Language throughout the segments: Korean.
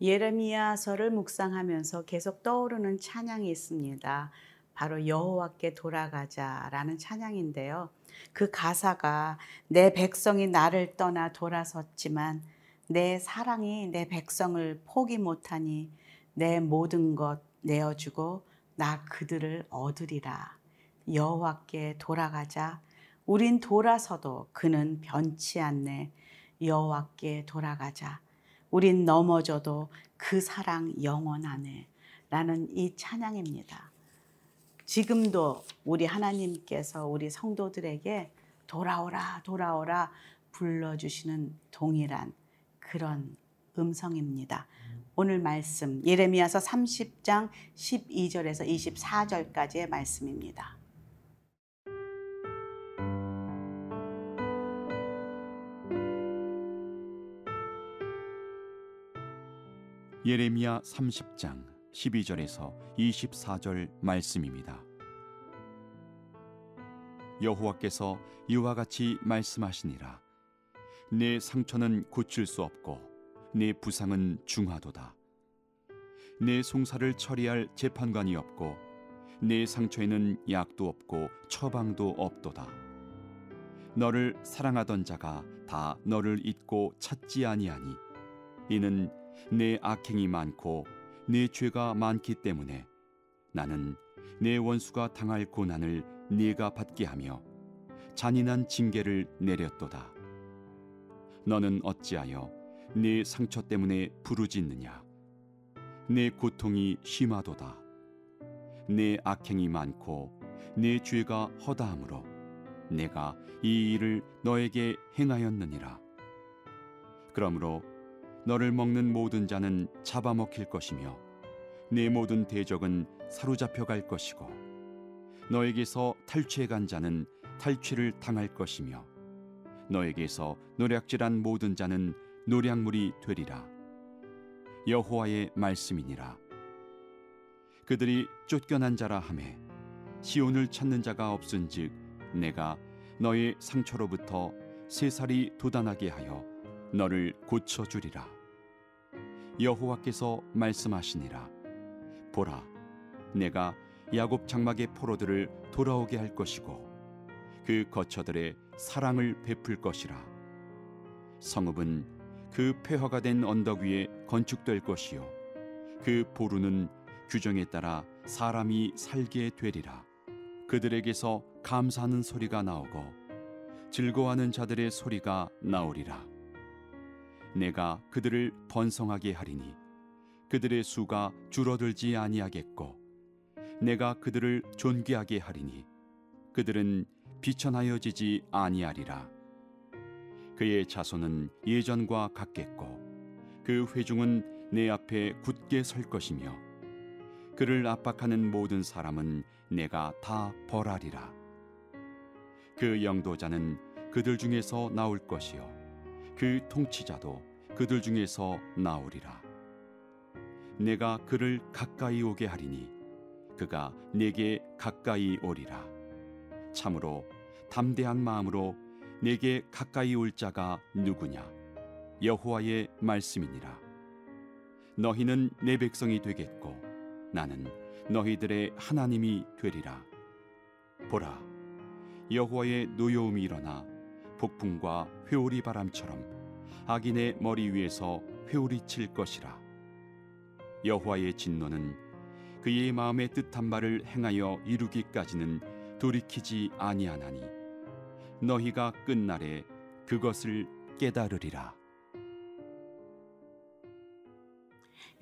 예레미야서를 묵상하면서 계속 떠오르는 찬양이 있습니다. 바로 여호와께 돌아가자라는 찬양인데요. 그 가사가 내 백성이 나를 떠나 돌아섰지만 내 사랑이 내 백성을 포기 못하니 내 모든 것 내어주고 나 그들을 얻으리라. 여호와께 돌아가자. 우린 돌아서도 그는 변치 않네. 여호와께 돌아가자. 우린 넘어져도 그 사랑 영원하네. 라는 이 찬양입니다. 지금도 우리 하나님께서 우리 성도들에게 돌아오라, 돌아오라 불러주시는 동일한 그런 음성입니다. 오늘 말씀 예레미야서 30장 12절에서 24절까지의 말씀입니다. 예레미야 30장 12절에서 24절 말씀입니다. 여호와께서 이와 같이 말씀하시니라. 내 상처는 고칠 수 없고 내 부상은 중하도다. 내 송사를 처리할 재판관이 없고 내 상처에는 약도 없고 처방도 없도다. 너를 사랑하던 자가 다 너를 잊고 찾지 아니하니 이는 내 악행이 많고 내 죄가 많기 때문에 나는 내 원수가 당할 고난을 네가 받게 하며 잔인한 징계를 내렸도다. 너는 어찌하여 네 상처 때문에 부르짖느냐? 내 고통이 심하도다. 내 악행이 많고 내 죄가 허다함으로 내가 이 일을 너에게 행하였느니라. 그러므로 너를 먹는 모든 자는 잡아먹힐 것이며 내 모든 대적은 사로잡혀 갈 것이고 너에게서 탈취해 간 자는 탈취를 당할 것이며 너에게서 노략질한 모든 자는 노략물이 되리라. 여호와의 말씀이니라. 그들이 쫓겨난 자라 하매 시온을 찾는 자가 없은즉 내가 너의 상처로부터 세 살이 돋아나게 하여 너를 고쳐 주리라. 여호와께서 말씀하시니라. 보라 내가 야곱 장막의 포로들을 돌아오게 할 것이고 그 거처들의 사랑을 베풀 것이라. 성읍은 그 폐허가 된 언덕 위에 건축될 것이요 그 보루는 규정에 따라 사람이 살게 되리라. 그들에게서 감사하는 소리가 나오고 즐거워하는 자들의 소리가 나오리라 내가 그들을 번성하게 하리니 그들의 수가 줄어들지 아니하겠고 내가 그들을 존귀하게 하리니 그들은 비천하여지지 아니하리라. 그의 자손은 예전과 같겠고 그 회중은 내 앞에 굳게 설 것이며 그를 압박하는 모든 사람은 내가 다 벌하리라. 그 영도자는 그들 중에서 나올 것이요 그 통치자도 그들 중에서 나오리라. 내가 그를 가까이 오게 하리니 그가 내게 가까이 오리라. 참으로 담대한 마음으로 내게 가까이 올 자가 누구냐? 여호와의 말씀이니라. 너희는 내 백성이 되겠고 나는 너희들의 하나님이 되리라. 보라 여호와의 노여움이 일어나 폭풍과 회오리 바람처럼 악인의 머리 위에서 회오리 칠 것이라 여호와의 진노는 그의 마음의 뜻한 말을 행하여 이루기까지는 돌이키지 아니하나니 너희가 끝날에 그것을 깨달으리라.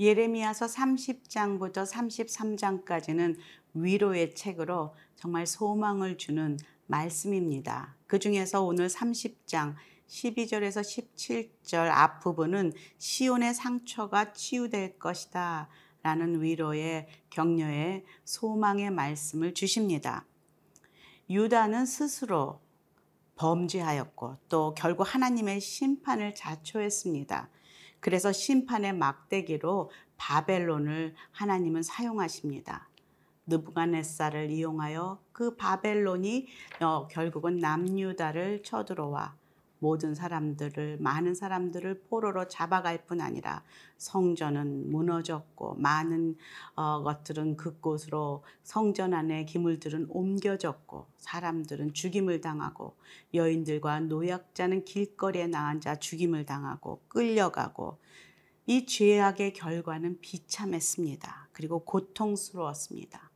예레미야서 30장부터 33장까지는 위로의 책으로 정말 소망을 주는 말씀입니다. 그 중에서 오늘 30장 12절에서 17절 앞부분은 시온의 상처가 치유될 것이다. 라는 위로의 격려의 소망의 말씀을 주십니다. 유다는 스스로 범죄하였고 또 결국 하나님의 심판을 자초했습니다. 그래서 심판의 막대기로 바벨론을 하나님은 사용하십니다. 느부갓네살을 이용하여 그 바벨론이 어, 결국은 남유다를 쳐들어와 모든 사람들을 많은 사람들을 포로로 잡아갈 뿐 아니라 성전은 무너졌고 많은 어, 것들은 그곳으로 성전 안에 기물들은 옮겨졌고 사람들은 죽임을 당하고 여인들과 노약자는 길거리에 나앉아 죽임을 당하고 끌려가고 이 죄악의 결과는 비참했습니다. 그리고 고통스러웠습니다.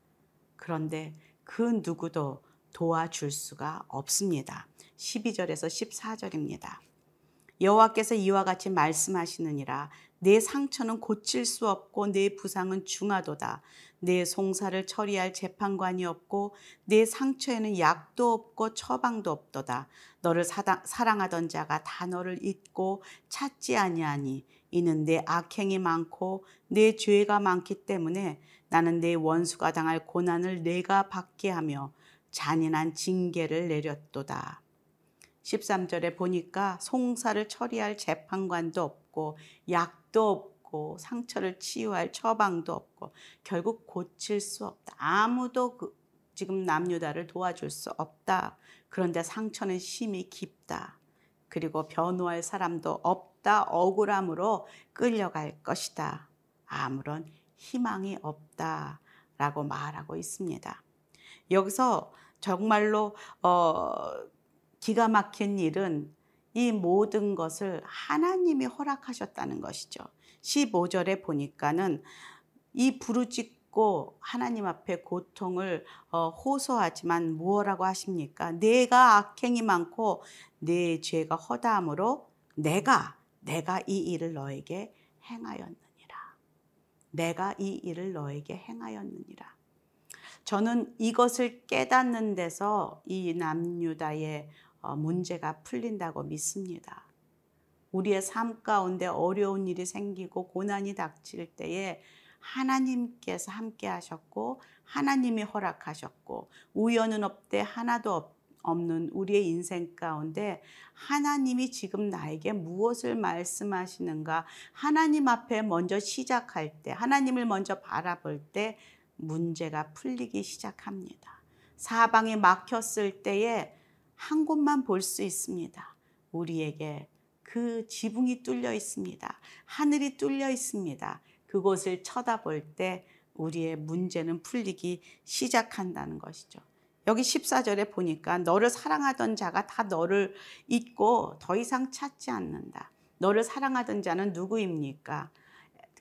그런데 그 누구도 도와줄 수가 없습니다. 12절에서 14절입니다. 여호와께서 이와 같이 말씀하시느니라 내 상처는 고칠 수 없고 내 부상은 중하도다 내 송사를 처리할 재판관이 없고 내 상처에는 약도 없고 처방도 없도다 너를 사다, 사랑하던 자가 다 너를 잊고 찾지 아니하니 이는 내 악행이 많고 내 죄가 많기 때문에 나는 내 원수가 당할 고난을 내가 받게 하며 잔인한 징계를 내렸도다. 13절에 보니까 송사를 처리할 재판관도 없고 약도 없고 상처를 치유할 처방도 없고 결국 고칠 수 없다. 아무도 그 지금 남유다를 도와줄 수 없다. 그런데 상처는 심히 깊다. 그리고 변호할 사람도 없다. 억울함으로 끌려갈 것이다. 아무런 희망이 없다. 라고 말하고 있습니다. 여기서 정말로 어, 기가 막힌 일은 이 모든 것을 하나님이 허락하셨다는 것이죠. 15절에 보니까는 이 부르짖고 하나님 앞에 고통을 어, 호소하지만 무엇라고 하십니까? 내가 악행이 많고 내 죄가 허다함으로 내가 내가 이 일을 너에게 행하였느니라. 내가 이 일을 너에게 행하였느니라. 저는 이것을 깨닫는 데서 이 남유다의 어, 문제가 풀린다고 믿습니다. 우리의 삶 가운데 어려운 일이 생기고 고난이 닥칠 때에 하나님께서 함께 하셨고 하나님이 허락하셨고 우연은 없대 하나도 없는 우리의 인생 가운데 하나님이 지금 나에게 무엇을 말씀하시는가 하나님 앞에 먼저 시작할 때 하나님을 먼저 바라볼 때 문제가 풀리기 시작합니다. 사방이 막혔을 때에 한 곳만 볼 수 있습니다. 우리에게 그 지붕이 뚫려 있습니다. 하늘이 뚫려 있습니다. 그곳을 쳐다볼 때 우리의 문제는 풀리기 시작한다는 것이죠. 여기 14절에 보니까 너를 사랑하던 자가 다 너를 잊고 더 이상 찾지 않는다. 너를 사랑하던 자는 누구입니까?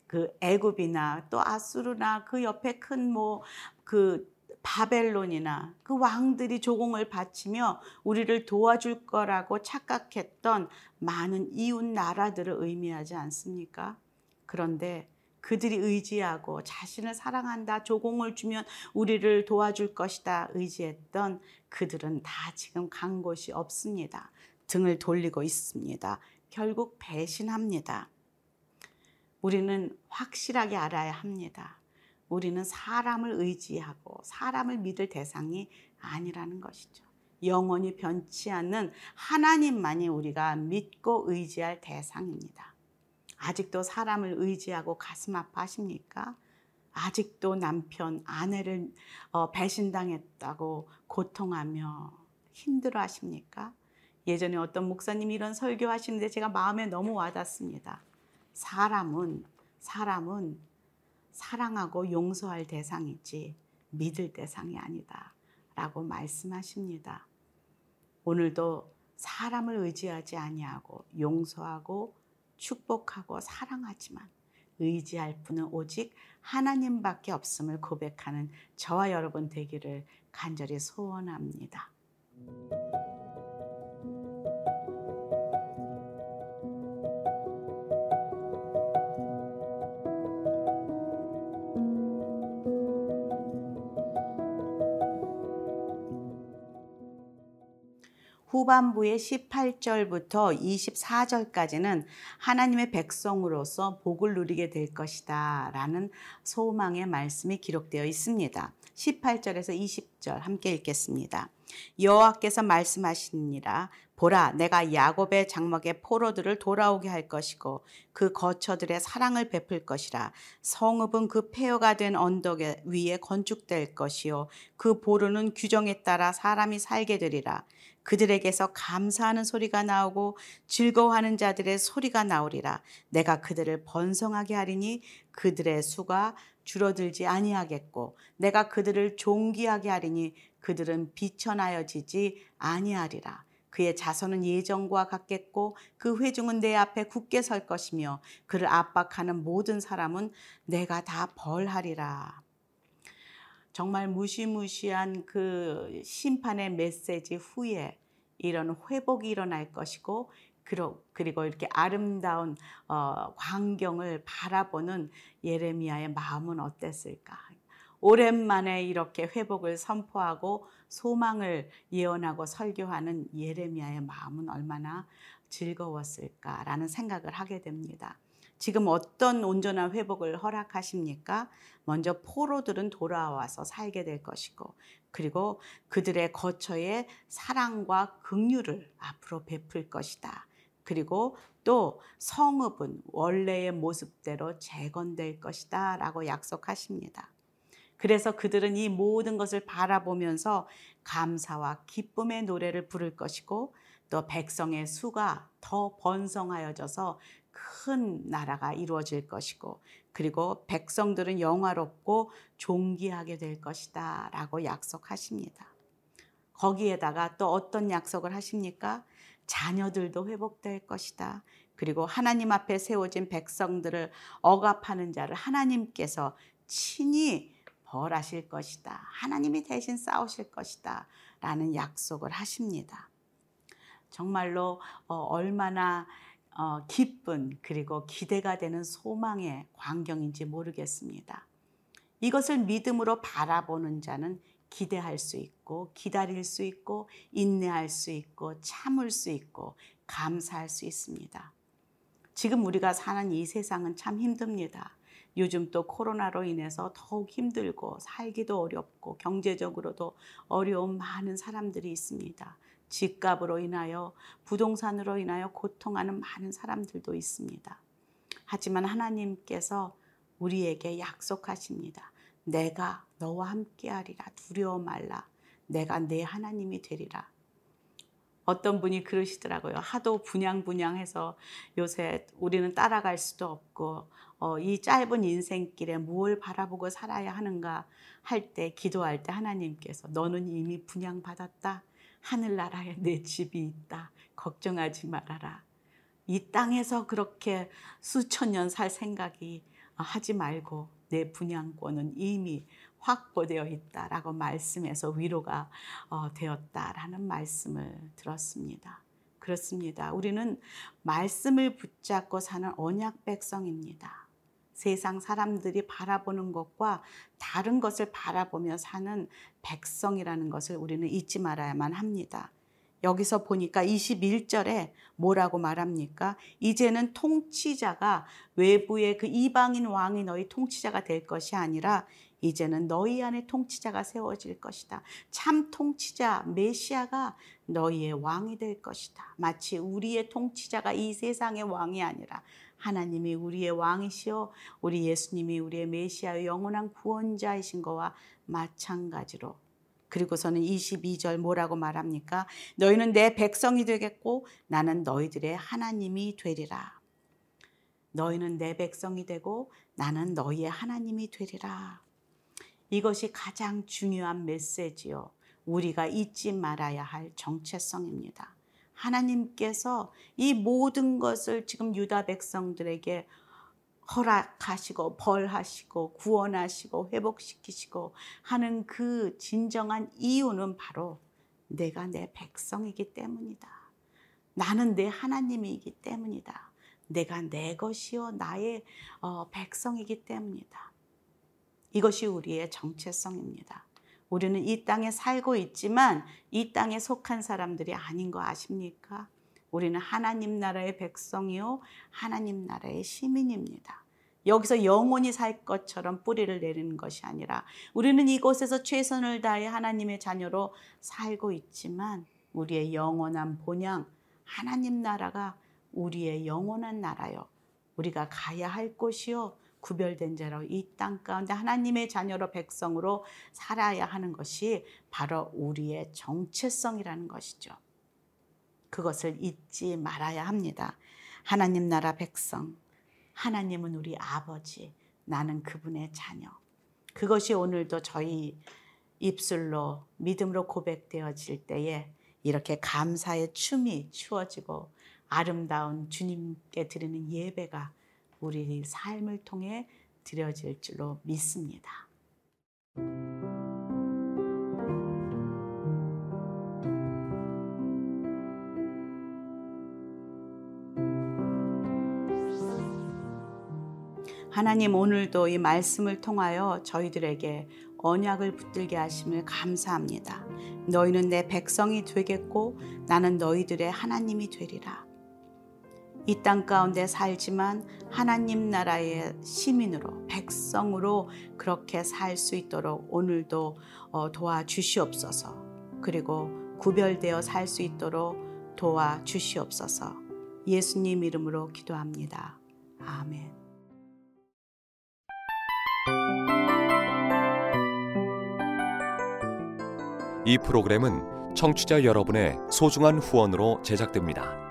그 애굽이나 또 아수르나 그 옆에 큰 뭐 그 바벨론이나 그 왕들이 조공을 바치며 우리를 도와줄 거라고 착각했던 많은 이웃 나라들을 의미하지 않습니까? 그런데 그들이 의지하고 자신을 사랑한다, 조공을 주면 우리를 도와줄 것이다 의지했던 그들은 다 지금 간 곳이 없습니다. 등을 돌리고 있습니다. 결국 배신합니다. 우리는 확실하게 알아야 합니다. 우리는 사람을 의지하고 사람을 믿을 대상이 아니라는 것이죠. 영원히 변치 않는 하나님만이 우리가 믿고 의지할 대상입니다. 아직도 사람을 의지하고 가슴 아파하십니까? 아직도 남편, 아내를 어, 배신당했다고 고통하며 힘들어 하십니까? 예전에 어떤 목사님이 이런 설교 하시는데 제가 마음에 너무 와닿습니다. 사람은 사람은 사랑하고 용서할 대상이지 믿을 대상이 아니다. 라고 말씀하십니다. 오늘도 사람을 의지하지 아니하고 용서하고 축복하고 사랑하지만 의지할 분은 오직 하나님밖에 없음을 고백하는 저와 여러분 되기를 간절히 소원합니다. 후반부의 18절부터 24절까지는 하나님의 백성으로서 복을 누리게 될 것이다 라는 소망의 말씀이 기록되어 있습니다. 18절에서 16절 함께 읽겠습니다. 여호와께서 말씀하시니라 보라 내가 야곱의 장막의 포로들을 돌아오게 할 것이고 그 거처들의 사랑을 베풀 것이라 성읍은 그 폐허가 된 언덕 위에 건축될 것이요 그 보루는 규정에 따라 사람이 살게 되리라 그들에게서 감사하는 소리가 나오고 즐거워하는 자들의 소리가 나오리라 내가 그들을 번성하게 하리니 그들의 수가 줄어들지 아니하겠고 내가 그들을 존귀하게 하리니 그들은 비천하여지지 아니하리라. 그의 자손은 예정과 같겠고 그 회중은 내 앞에 굳게 설 것이며 그를 압박하는 모든 사람은 내가 다 벌하리라. 정말 무시무시한 그 심판의 메시지 후에 이런 회복이 일어날 것이고 그리고 이렇게 아름다운 어, 광경을 바라보는 예레미야의 마음은 어땠을까? 오랜만에 이렇게 회복을 선포하고 소망을 예언하고 설교하는 예레미야의 마음은 얼마나 즐거웠을까라는 생각을 하게 됩니다. 지금 어떤 온전한 회복을 허락하십니까? 먼저 포로들은 돌아와서 살게 될 것이고, 그리고 그들의 거처에 사랑과 긍휼을 앞으로 베풀 것이다. 그리고 또 성읍은 원래의 모습대로 재건될 것이다. 라고 약속하십니다. 그래서 그들은 이 모든 것을 바라보면서 감사와 기쁨의 노래를 부를 것이고 또 백성의 수가 더 번성하여져서 큰 나라가 이루어질 것이고 그리고 백성들은 영화롭고 존귀하게 될 것이다 라고 약속하십니다. 거기에다가 또 어떤 약속을 하십니까? 자녀들도 회복될 것이다. 그리고 하나님 앞에 세워진 백성들을 억압하는 자를 하나님께서 친히 벌하실 것이다. 하나님이 대신 싸우실 것이다. 라는 약속을 하십니다. 정말로 어, 얼마나 어, 기쁜 그리고 기대가 되는 소망의 광경인지 모르겠습니다. 이것을 믿음으로 바라보는 자는 기대할 수 있고 기다릴 수 있고 인내할 수 있고 참을 수 있고 감사할 수 있습니다. 지금 우리가 사는 이 세상은 참 힘듭니다. 요즘 또 코로나로 인해서 더욱 힘들고 살기도 어렵고 경제적으로도 어려운 많은 사람들이 있습니다. 집값으로 인하여 부동산으로 인하여 고통하는 많은 사람들도 있습니다. 하지만 하나님께서 우리에게 약속하십니다. 내가 너와 함께하리라 두려워 말라. 내가 내 하나님이 되리라. 어떤 분이 그러시더라고요. 하도 분양분양해서 요새 우리는 따라갈 수도 없고 어, 이 짧은 인생길에 무엇을 바라보고 살아야 하는가 할 때 기도할 때 하나님께서 너는 이미 분양받았다. 하늘나라에 내 집이 있다. 걱정하지 말아라. 이 땅에서 그렇게 수천 년 살 생각이 하지 말고 내 분양권은 이미 확보되어 있다라고 말씀해서 위로가 어, 되었다라는 말씀을 들었습니다. 그렇습니다. 우리는 말씀을 붙잡고 사는 언약 백성입니다. 세상 사람들이 바라보는 것과 다른 것을 바라보며 사는 백성이라는 것을 우리는 잊지 말아야만 합니다. 여기서 보니까 21절에 뭐라고 말합니까? 이제는 통치자가 외부의 그 이방인 왕이 너희 통치자가 될 것이 아니라 이제는 너희 안에 통치자가 세워질 것이다. 참 통치자 메시아가 너희의 왕이 될 것이다. 마치 우리의 통치자가 이 세상의 왕이 아니라 하나님이 우리의 왕이시요 우리 예수님이 우리의 메시아의 영원한 구원자이신 거와 마찬가지로 그리고서는 22절 뭐라고 말합니까? 너희는 내 백성이 되겠고 나는 너희들의 하나님이 되리라. 너희는 내 백성이 되고 나는 너희의 하나님이 되리라. 이것이 가장 중요한 메시지요. 우리가 잊지 말아야 할 정체성입니다. 하나님께서 이 모든 것을 지금 유다 백성들에게 허락하시고 벌하시고 구원하시고 회복시키시고 하는 그 진정한 이유는 바로 내가 내 백성이기 때문이다. 나는 내 하나님이기 때문이다. 내가 내 것이요 나의 어, 백성이기 때문이다. 이것이 우리의 정체성입니다. 우리는 이 땅에 살고 있지만 이 땅에 속한 사람들이 아닌 거 아십니까? 우리는 하나님 나라의 백성이요. 하나님 나라의 시민입니다. 여기서 영원히 살 것처럼 뿌리를 내리는 것이 아니라 우리는 이곳에서 최선을 다해 하나님의 자녀로 살고 있지만 우리의 영원한 본향 하나님 나라가 우리의 영원한 나라요. 우리가 가야 할 곳이요. 구별된 자로 이 땅 가운데 하나님의 자녀로 백성으로 살아야 하는 것이 바로 우리의 정체성이라는 것이죠. 그것을 잊지 말아야 합니다. 하나님 나라 백성. 하나님은 우리 아버지. 나는 그분의 자녀. 그것이 오늘도 저희 입술로 믿음으로 고백되어질 때에 이렇게 감사의 춤이 추어지고 아름다운 주님께 드리는 예배가 우리 삶을 통해 드려질 줄로 믿습니다. 하나님 오늘도 이 말씀을 통하여 저희들에게 언약을 붙들게 하심을 감사합니다. 너희는 내 백성이 되겠고 나는 너희들의 하나님이 되리라. 이 땅 가운데 살지만 하나님 나라의 시민으로 백성으로 그렇게 살 수 있도록 오늘도 어, 도와주시옵소서. 그리고 구별되어 살 수 있도록 도와주시옵소서. 예수님 이름으로 기도합니다. 아멘. 이 프로그램은 청취자 여러분의 소중한 후원으로 제작됩니다.